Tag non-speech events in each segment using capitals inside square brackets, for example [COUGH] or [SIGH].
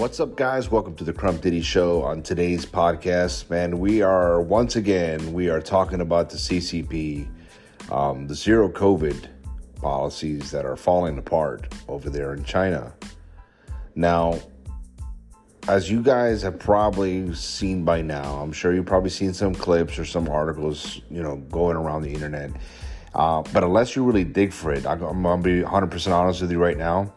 What's up, guys? Welcome to the Crump Diddy Show. On today's podcast, man, we are once again we are talking about the CCP, um, the zero COVID policies that are falling apart over there in China. Now, as you guys have probably seen by now, I'm sure you've probably seen some clips or some articles, you know, going around the internet. Uh, but unless you really dig for it, I'm, I'm gonna be 100% honest with you right now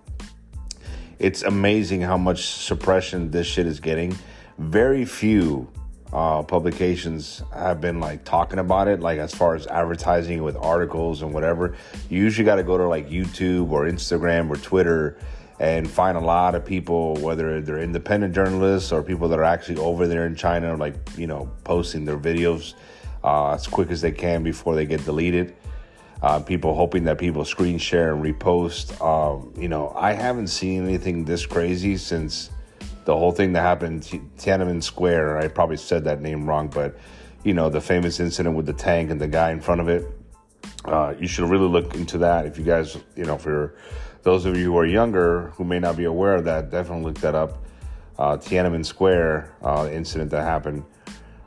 it's amazing how much suppression this shit is getting. Very few uh, publications have been like talking about it, like as far as advertising with articles and whatever. You usually got to go to like YouTube or Instagram or Twitter and find a lot of people, whether they're independent journalists or people that are actually over there in China, like, you know, posting their videos uh, as quick as they can before they get deleted uh, people hoping that people screen share and repost. Um, you know, I haven't seen anything this crazy since the whole thing that happened in Tiananmen Square. I probably said that name wrong, but you know, the famous incident with the tank and the guy in front of it. Uh, you should really look into that. If you guys, you know, for those of you who are younger who may not be aware of that, definitely look that up. Uh, Tiananmen Square uh, incident that happened,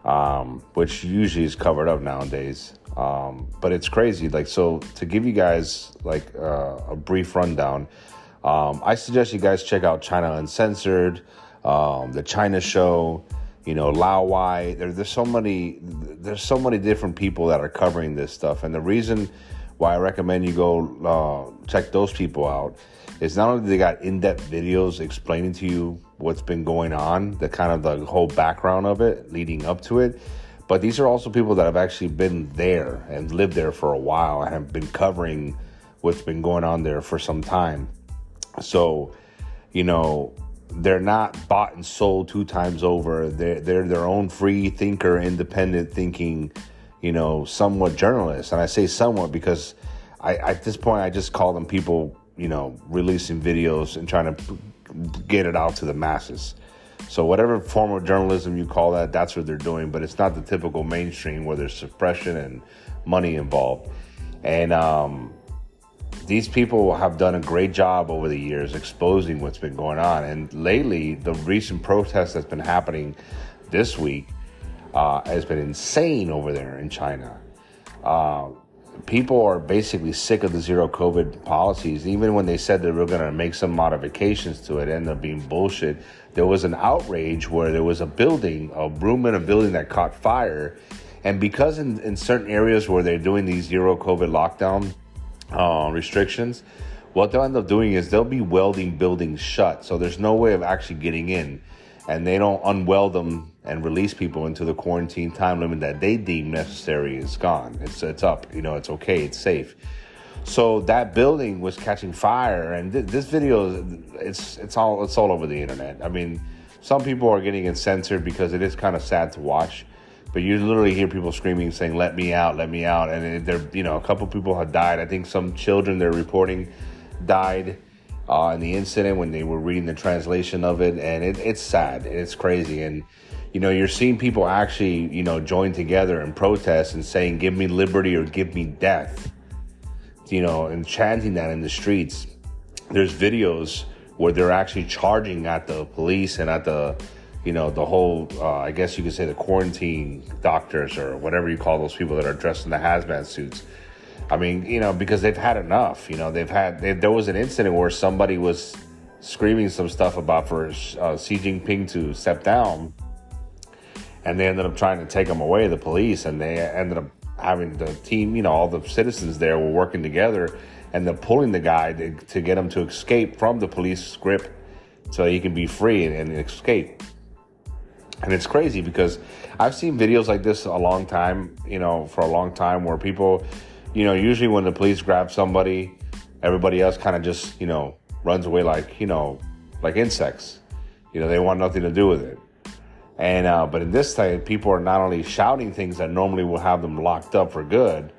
um, which usually is covered up nowadays. Um, but it's crazy. Like, so to give you guys like uh, a brief rundown, um, I suggest you guys check out China Uncensored, um, the China Show, you know, Laowhy. There, there's so many, there's so many different people that are covering this stuff, and the reason why I recommend you go uh, check those people out is not only they got in-depth videos explaining to you what's been going on, the kind of the whole background of it leading up to it but these are also people that have actually been there and lived there for a while and have been covering what's been going on there for some time. So, you know, they're not bought and sold two times over. They're, they're their own free thinker, independent thinking, you know, somewhat journalists. And I say somewhat because I, at this point, I just call them people, you know, releasing videos and trying to get it out to the masses. So whatever form of journalism you call that, that's what they're doing. But it's not the typical mainstream where there's suppression and money involved. And um, these people have done a great job over the years exposing what's been going on. And lately, the recent protest that's been happening this week uh, has been insane over there in China. Uh, people are basically sick of the zero COVID policies. Even when they said they were going to make some modifications to it, ended up being bullshit. There was an outrage where there was a building, a room in a building that caught fire. And because in, in certain areas where they're doing these zero COVID lockdown uh, restrictions, what they'll end up doing is they'll be welding buildings shut. So there's no way of actually getting in. And they don't unwell them and release people into the quarantine time limit that they deem necessary is gone. It's it's up. You know, it's okay. It's safe. So that building was catching fire, and th- this video, it's it's all it's all over the internet. I mean, some people are getting it censored because it is kind of sad to watch. But you literally hear people screaming, saying "Let me out! Let me out!" And they're you know a couple people have died. I think some children they're reporting died uh, in the incident when they were reading the translation of it, and it, it's sad. It's crazy, and you know, you're seeing people actually, you know, join together and protest and saying, give me liberty or give me death, you know, and chanting that in the streets. There's videos where they're actually charging at the police and at the, you know, the whole, uh, I guess you could say the quarantine doctors or whatever you call those people that are dressed in the hazmat suits. I mean, you know, because they've had enough. You know, they've had, they, there was an incident where somebody was screaming some stuff about for uh, Xi Jinping to step down and they ended up trying to take him away, the police, and they ended up having the team, you know, all the citizens there were working together and they're pulling the guy to, to get him to escape from the police grip so he can be free and, and escape. And it's crazy because I've seen videos like this a long time, you know, for a long time where people, you know, usually when the police grab somebody, everybody else kind of just, you know, runs away like, you know, like insects. You know, they want nothing to do with it. And uh, but in this time, people are not only shouting things that normally will have them locked up for good,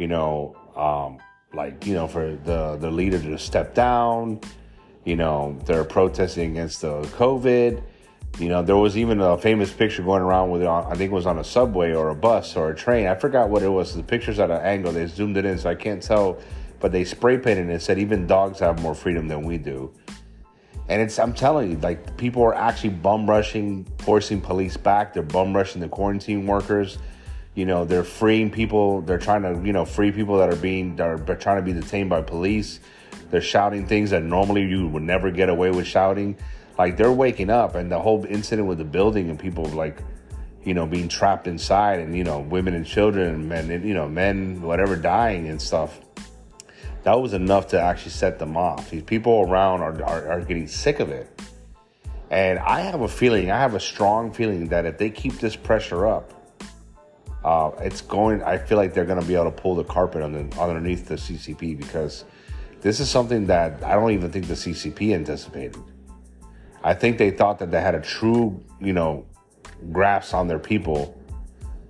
you know, um, like you know, for the the leader to step down. You know, they're protesting against the COVID. You know, there was even a famous picture going around with, uh, I think it was on a subway or a bus or a train. I forgot what it was. The picture's at an angle. They zoomed it in, so I can't tell. But they spray painted it and said, even dogs have more freedom than we do. And it's I'm telling you, like people are actually bum rushing, forcing police back. They're bum rushing the quarantine workers. You know, they're freeing people. They're trying to, you know, free people that are being that are trying to be detained by police. They're shouting things that normally you would never get away with shouting. Like they're waking up, and the whole incident with the building and people like, you know, being trapped inside, and you know, women and children and men, you know, men, whatever, dying and stuff that was enough to actually set them off. These people around are, are, are, getting sick of it. And I have a feeling, I have a strong feeling that if they keep this pressure up, uh, it's going, I feel like they're going to be able to pull the carpet the, underneath the CCP because this is something that I don't even think the CCP anticipated. I think they thought that they had a true, you know, grasp on their people,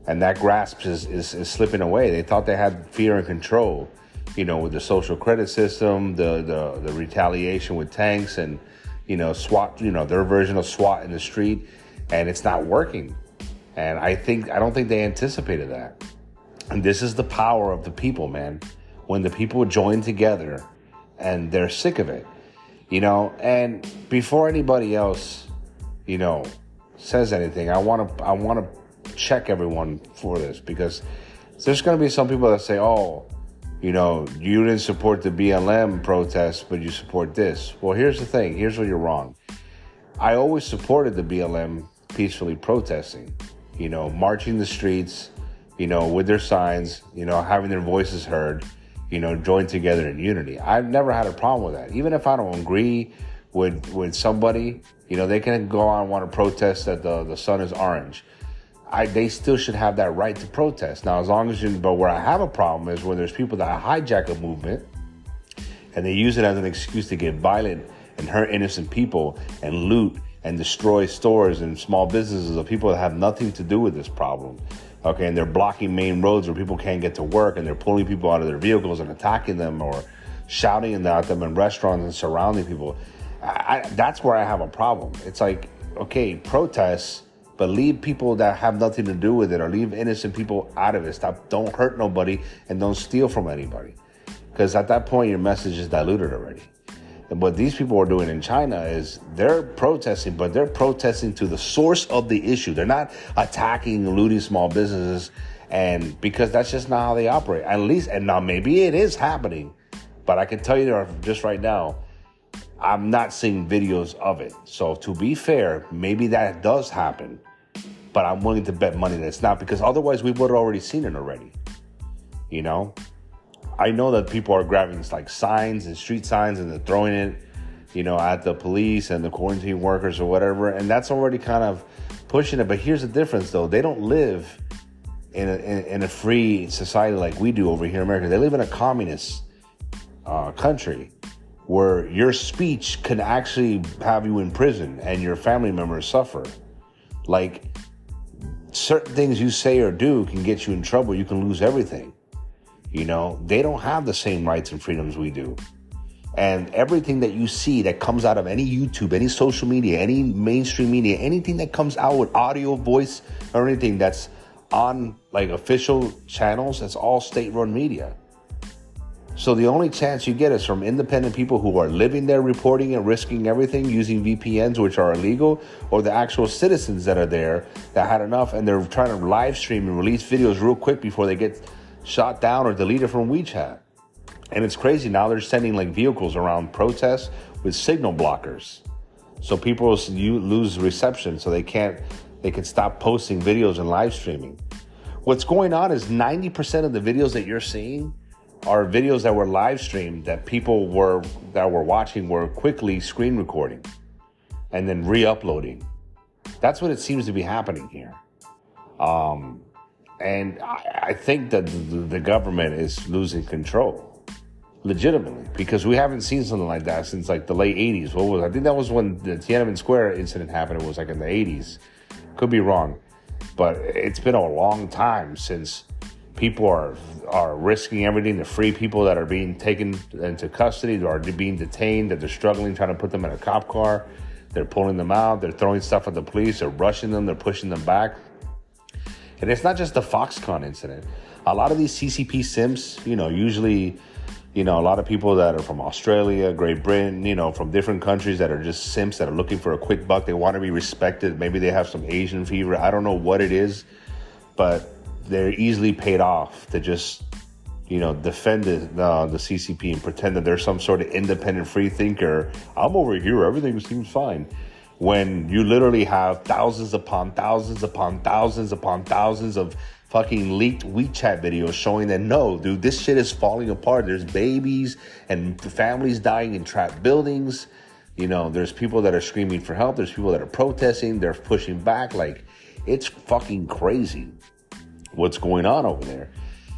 and that grasp is, is, is slipping away. They thought they had fear and control you know, with the social credit system, the the, the retaliation with tanks, and you know, SWAT, you know, their version of SWAT in the street, and it's not working. And I think I don't think they anticipated that. And this is the power of the people, man. When the people join together, and they're sick of it, you know. And before anybody else, you know, says anything, I want to I want to check everyone for this because there's going to be some people that say, "Oh." you know, you didn't support the BLM protest, but you support this. Well, here's the thing. Here's where you're wrong. I always supported the BLM peacefully protesting, you know, marching the streets, you know, with their signs, you know, having their voices heard, you know, join together in unity. I've never had a problem with that. Even if I don't agree with with somebody, you know, they can go on and want to protest that the, the sun is orange. I, they still should have that right to protest. Now, as long as you, but where I have a problem is when there's people that hijack a movement and they use it as an excuse to get violent and hurt innocent people and loot and destroy stores and small businesses of people that have nothing to do with this problem. Okay, and they're blocking main roads where people can't get to work and they're pulling people out of their vehicles and attacking them or shouting at them in restaurants and surrounding people. I, I, that's where I have a problem. It's like, okay, protests but leave people that have nothing to do with it or leave innocent people out of it. Stop, don't hurt nobody and don't steal from anybody. Because at that point, your message is diluted already. And what these people are doing in China is they're protesting, but they're protesting to the source of the issue. They're not attacking, looting small businesses, and because that's just not how they operate. At least, and now maybe it is happening, but I can tell you just right now, I'm not seeing videos of it. So to be fair, maybe that does happen but I'm willing to bet money that it's not because otherwise we would have already seen it already. You know, I know that people are grabbing like signs and street signs and they're throwing it, you know, at the police and the quarantine workers or whatever, and that's already kind of pushing it. But here's the difference, though: they don't live in a, in, in a free society like we do over here in America. They live in a communist uh, country where your speech can actually have you in prison and your family members suffer. Like certain things you say or do can get you in trouble. You can lose everything. You know, they don't have the same rights and freedoms we do. And everything that you see that comes out of any YouTube, any social media, any mainstream media, anything that comes out with audio, voice, or anything that's on like official channels, that's all state run media. So the only chance you get is from independent people who are living there, reporting and risking everything using VPNs, which are illegal, or the actual citizens that are there that had enough and they're trying to live stream and release videos real quick before they get shot down or deleted from WeChat. And it's crazy now they're sending like vehicles around protests with signal blockers. So people lose reception so they can't they can stop posting videos and live streaming. What's going on is 90% of the videos that you're seeing are videos that were live streamed that people were that were watching were quickly screen recording and then re-uploading. That's what it seems to be happening here. Um, and I, I think that the, the government is losing control, legitimately, because we haven't seen something like that since like the late '80s. What was I think that was when the Tiananmen Square incident happened. It was like in the '80s. Could be wrong, but it's been a long time since people are are risking everything to free people that are being taken into custody or being detained that they're struggling trying to put them in a cop car they're pulling them out they're throwing stuff at the police they're rushing them they're pushing them back and it's not just the foxconn incident a lot of these ccp sims you know usually you know, a lot of people that are from Australia, Great Britain, you know, from different countries that are just simps that are looking for a quick buck. They want to be respected. Maybe they have some Asian fever. I don't know what it is, but they're easily paid off to just, you know, defend the, uh, the CCP and pretend that they're some sort of independent free thinker. I'm over here. Everything seems fine. When you literally have thousands upon thousands upon thousands upon thousands of fucking leaked WeChat videos showing that no, dude, this shit is falling apart. There's babies and families dying in trapped buildings. You know, there's people that are screaming for help. There's people that are protesting. They're pushing back. Like, it's fucking crazy what's going on over there.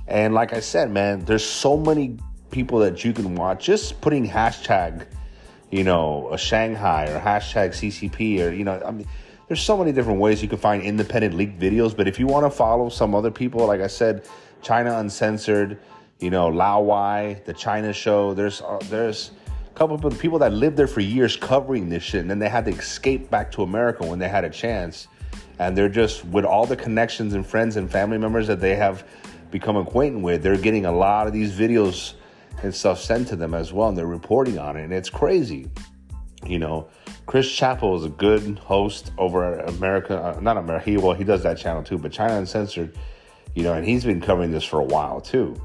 And like I said, man, there's so many people that you can watch just putting hashtag, you know, a Shanghai or hashtag CCP or, you know, I mean, there's so many different ways you can find independent leaked videos. But if you want to follow some other people, like I said, China Uncensored, you know, Laowhy, the China Show. There's uh, there's a couple of people that lived there for years covering this shit, and then they had to escape back to America when they had a chance. And they're just with all the connections and friends and family members that they have become acquainted with. They're getting a lot of these videos and stuff sent to them as well, and they're reporting on it, and it's crazy. You know, Chris Chappell is a good host over America, uh, not America. He well, he does that channel too, but China Uncensored, you know, and he's been covering this for a while too.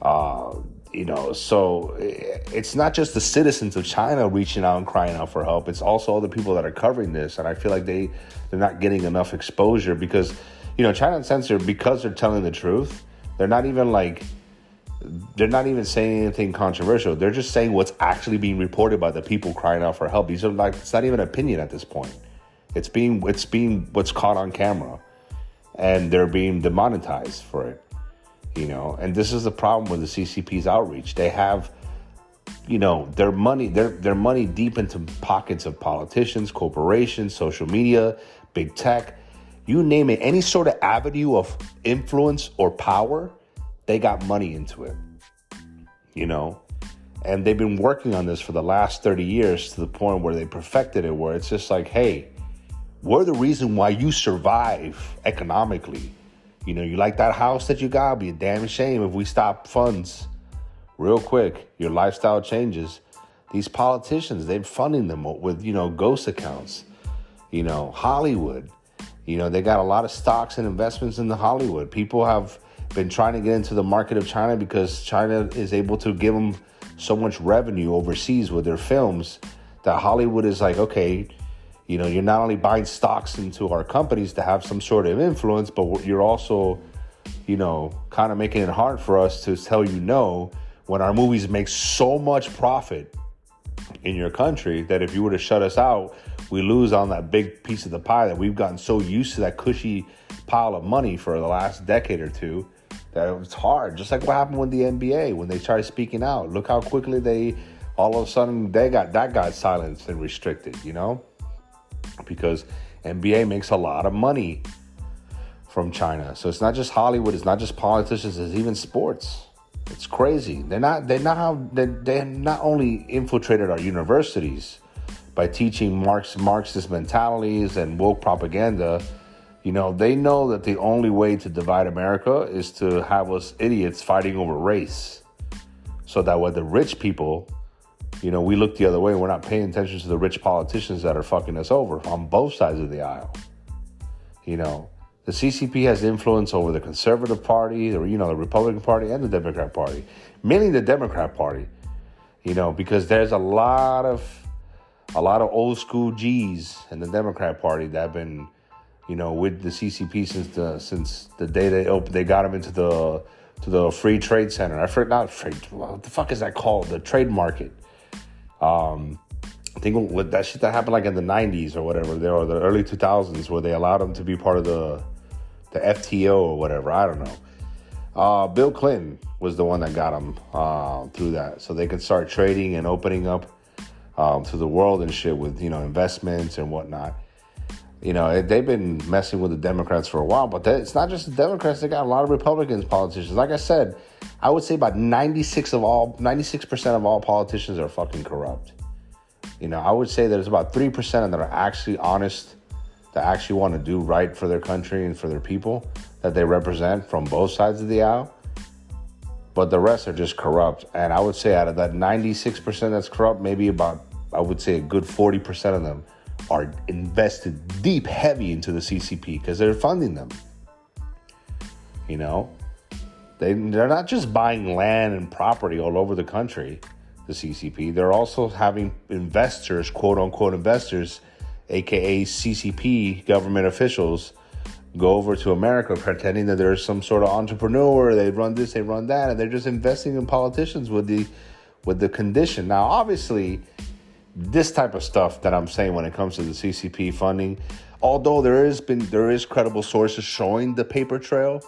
Uh, you know, so it's not just the citizens of China reaching out and crying out for help. It's also all the people that are covering this, and I feel like they they're not getting enough exposure because, you know, China Uncensored because they're telling the truth. They're not even like they're not even saying anything controversial. They're just saying what's actually being reported by the people crying out for help. These are like it's not even opinion at this point. It's being it's being what's caught on camera, and they're being demonetized for it. You know, and this is the problem with the CCP's outreach. They have, you know, their money their their money deep into pockets of politicians, corporations, social media, big tech, you name it. Any sort of avenue of influence or power they got money into it, you know? And they've been working on this for the last 30 years to the point where they perfected it, where it's just like, hey, we're the reason why you survive economically. You know, you like that house that you got, be a damn shame if we stop funds real quick. Your lifestyle changes. These politicians, they're funding them with, you know, ghost accounts. You know, Hollywood. You know, they got a lot of stocks and investments in the Hollywood. People have been trying to get into the market of China because China is able to give them so much revenue overseas with their films that Hollywood is like, okay, you know, you're not only buying stocks into our companies to have some sort of influence, but you're also, you know, kind of making it hard for us to tell you no when our movies make so much profit in your country that if you were to shut us out, we lose on that big piece of the pie that we've gotten so used to that cushy pile of money for the last decade or two that it's hard. Just like what happened with the NBA when they started speaking out. Look how quickly they all of a sudden they got that got silenced and restricted, you know? Because NBA makes a lot of money from China. So it's not just Hollywood, it's not just politicians, it's even sports. It's crazy. They're not they're not how they they not only infiltrated our universities by teaching Marx Marxist mentalities and woke propaganda, you know, they know that the only way to divide America is to have us idiots fighting over race. So that way the rich people, you know, we look the other way. We're not paying attention to the rich politicians that are fucking us over on both sides of the aisle. You know, the CCP has influence over the Conservative Party, or you know, the Republican Party and the Democrat Party, mainly the Democrat Party. You know, because there's a lot of a lot of old school G's in the Democrat Party that have been you know, with the CCP since the since the day they opened, they got them into the to the Free Trade Center. I forgot free. What the fuck is that called? The trade market. Um, I think that shit that happened like in the '90s or whatever, there or the early 2000s, where they allowed them to be part of the the FTO or whatever. I don't know. Uh, Bill Clinton was the one that got them uh, through that, so they could start trading and opening up um, to the world and shit with you know investments and whatnot. You know, they've been messing with the Democrats for a while, but it's not just the Democrats. They got a lot of Republicans, politicians. Like I said, I would say about 96 of all, 96% of all politicians are fucking corrupt. You know, I would say there's about 3% that are actually honest, that actually want to do right for their country and for their people that they represent from both sides of the aisle. but the rest are just corrupt. And I would say out of that 96% that's corrupt, maybe about, I would say a good 40% of them are invested deep, heavy into the CCP because they're funding them. You know, they, they're not just buying land and property all over the country, the CCP. They're also having investors, quote unquote investors, aka CCP government officials, go over to America pretending that they're some sort of entrepreneur. They run this, they run that, and they're just investing in politicians with the with the condition. Now, obviously, this type of stuff that I'm saying when it comes to the CCP funding, although there has been there is credible sources showing the paper trail,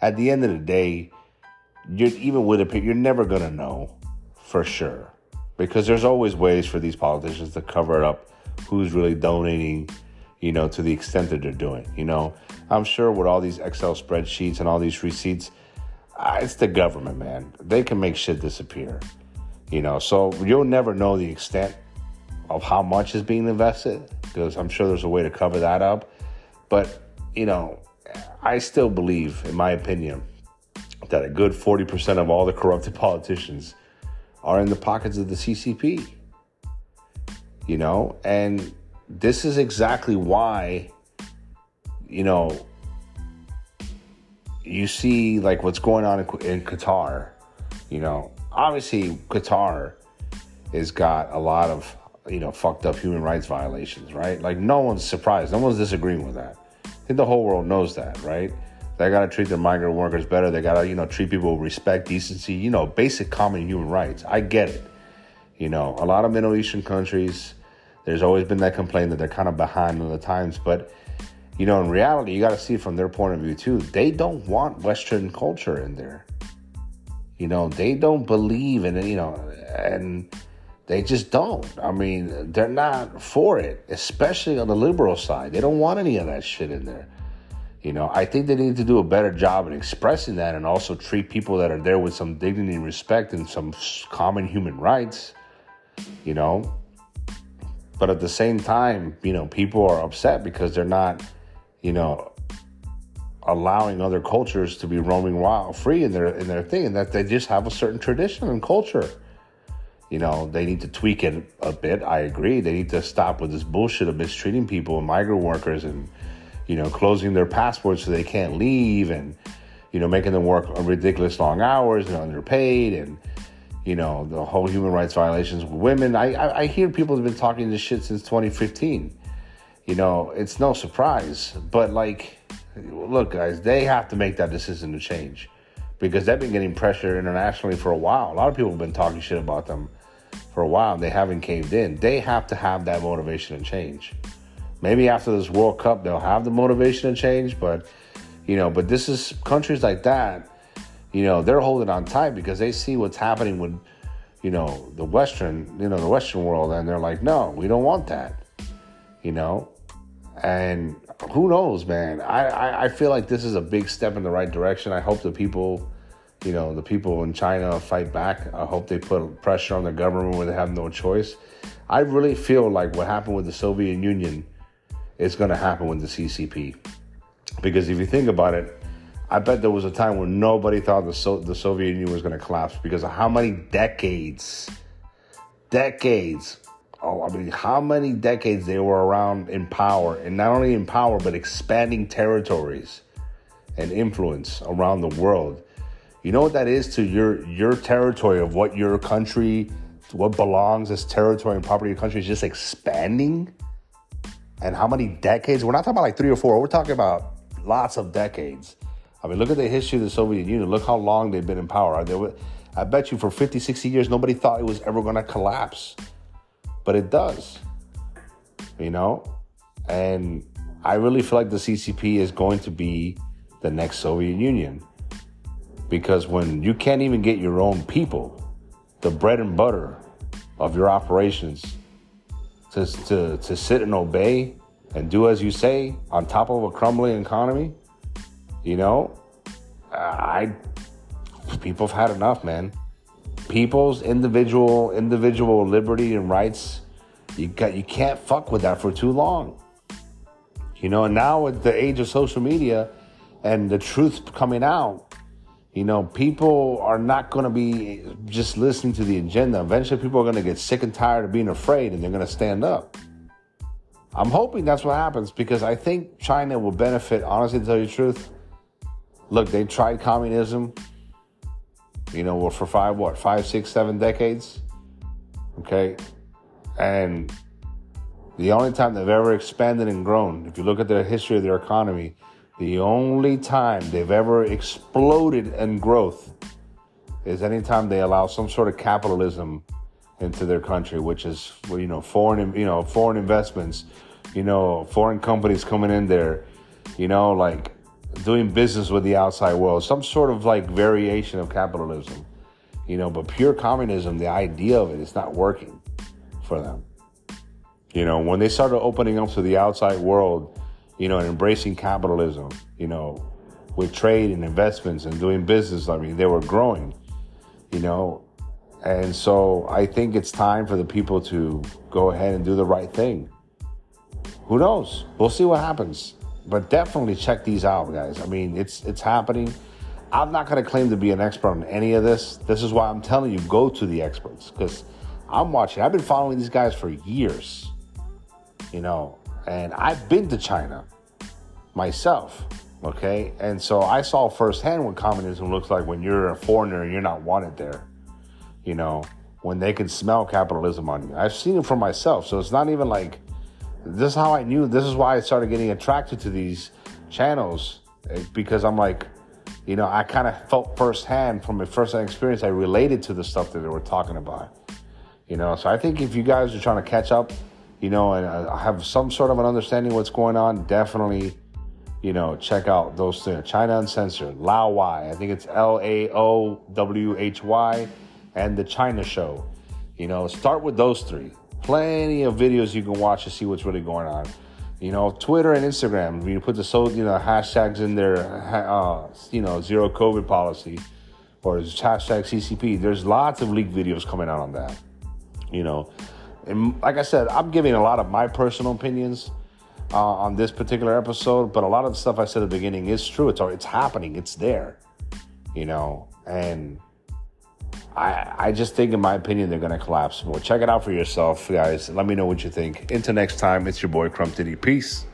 at the end of the day, you're even with a you're never gonna know for sure because there's always ways for these politicians to cover up who's really donating you know, to the extent that they're doing. You know, I'm sure with all these Excel spreadsheets and all these receipts, it's the government, man. They can make shit disappear. You know, so you'll never know the extent of how much is being invested because I'm sure there's a way to cover that up. But, you know, I still believe, in my opinion, that a good 40% of all the corrupted [LAUGHS] politicians are in the pockets of the CCP. You know, and this is exactly why, you know, you see like what's going on in, in Qatar. You know, obviously Qatar has got a lot of you know fucked up human rights violations, right? Like no one's surprised, no one's disagreeing with that. I think the whole world knows that, right? They gotta treat their migrant workers better. They gotta you know treat people with respect, decency, you know, basic common human rights. I get it. You know, a lot of Middle Eastern countries there's always been that complaint that they're kind of behind on the times, but you know, in reality, you got to see from their point of view too. They don't want Western culture in there. You know, they don't believe in it. You know, and they just don't. I mean, they're not for it, especially on the liberal side. They don't want any of that shit in there. You know, I think they need to do a better job in expressing that and also treat people that are there with some dignity and respect and some common human rights. You know, but at the same time, you know, people are upset because they're not, you know, allowing other cultures to be roaming wild free in their in their thing and that they just have a certain tradition and culture. You know, they need to tweak it a bit. I agree. They need to stop with this bullshit of mistreating people and migrant workers and, you know, closing their passports so they can't leave and, you know, making them work ridiculous long hours and underpaid and, you know, the whole human rights violations with women. I, I, I hear people have been talking this shit since 2015. You know, it's no surprise. But like, look, guys, they have to make that decision to change because they've been getting pressure internationally for a while. A lot of people have been talking shit about them for a while and they haven't caved in. They have to have that motivation and change. Maybe after this World Cup, they'll have the motivation and change, but you know, but this is countries like that you know, they're holding on tight because they see what's happening with, you know, the Western, you know, the Western world, and they're like, no, we don't want that, you know, and who knows, man? I, I, I feel like this is a big step in the right direction. I hope the people, you know, the people in China fight back. I hope they put pressure on the government where they have no choice. I really feel like what happened with the Soviet Union is going to happen with the CCP. Because if you think about it, I bet there was a time when nobody thought the, so- the Soviet Union was going to collapse because of how many decades, decades, oh, I mean, how many decades they were around in power, and not only in power, but expanding territories and influence around the world. You know what that is to your your territory of what your country, what belongs as territory and property of your country is just expanding, and how many decades? We're not talking about like three or four. We're talking about lots of decades I mean, look at the history of the Soviet Union. Look how long they've been in power. They I bet you for 50, 60 years, nobody thought it was ever going to collapse. But it does, you know? And I really feel like the CCP is going to be the next Soviet Union. Because when you can't even get your own people, the bread and butter of your operations, to, to, to sit and obey and do as you say on top of a crumbling economy, you know, I people have had enough, man. People's individual individual liberty and rights, you got you can't fuck with that for too long. You know, and now with the age of social media and the truth coming out, You know, people are not going to be just listening to the agenda. Eventually, people are going to get sick and tired of being afraid and they're going to stand up. I'm hoping that's what happens because I think China will benefit, honestly, to tell you the truth. Look, they tried communism, you know, for five, what, five, six, seven decades? Okay. And the only time they've ever expanded and grown, if you look at the history of their economy, the only time they've ever exploded in growth is anytime they allow some sort of capitalism into their country, which is you know foreign you know foreign investments, you know foreign companies coming in there, you know like doing business with the outside world, some sort of like variation of capitalism, you know. But pure communism, the idea of it is not working for them. You know, when they started opening up to the outside world, you know, and embracing capitalism, you know, with trade and investments and doing business, I mean, they were growing, you know. And so I think it's time for the people to go ahead and do the right thing. Who knows? We'll see what happens. But definitely check these out, guys. I mean, it's it's happening. I'm not going to claim to be an expert on any of this. This is why I'm telling you go to the experts because I'm watching. I've been following these guys for years you know, and I've been to China myself, okay? And so I saw firsthand what communism looks like when you're a foreigner and you're not wanted there, you know, when they can smell capitalism on you. I've seen it for myself. So it's not even like this is how I knew, this is why I started getting attracted to these channels eh, because I'm like, you know, I kind of felt firsthand from a first-hand experience, I related to the stuff that they were talking about. You know, so I think if you guys are trying to catch up, you know, and I have some sort of an understanding what's going on, definitely, you know, check out those things. China Uncensored, Laowhy, I think it's L A O W H Y, and The China Show. You know, start with those three. Plenty of videos you can watch to see what's really going on. You know, Twitter and Instagram, you put the so you know hashtags in there, uh, you know, zero COVID policy or hashtag CCP. There's lots of leaked videos coming out on that. You know, and like I said, I'm giving a lot of my personal opinions uh, on this particular episode, but a lot of the stuff I said at the beginning is true. It's it's happening. It's there, you know, and I I just think, in my opinion, they're gonna collapse. Well, check it out for yourself, guys. Let me know what you think. Until next time, it's your boy Crump Diddy. Peace.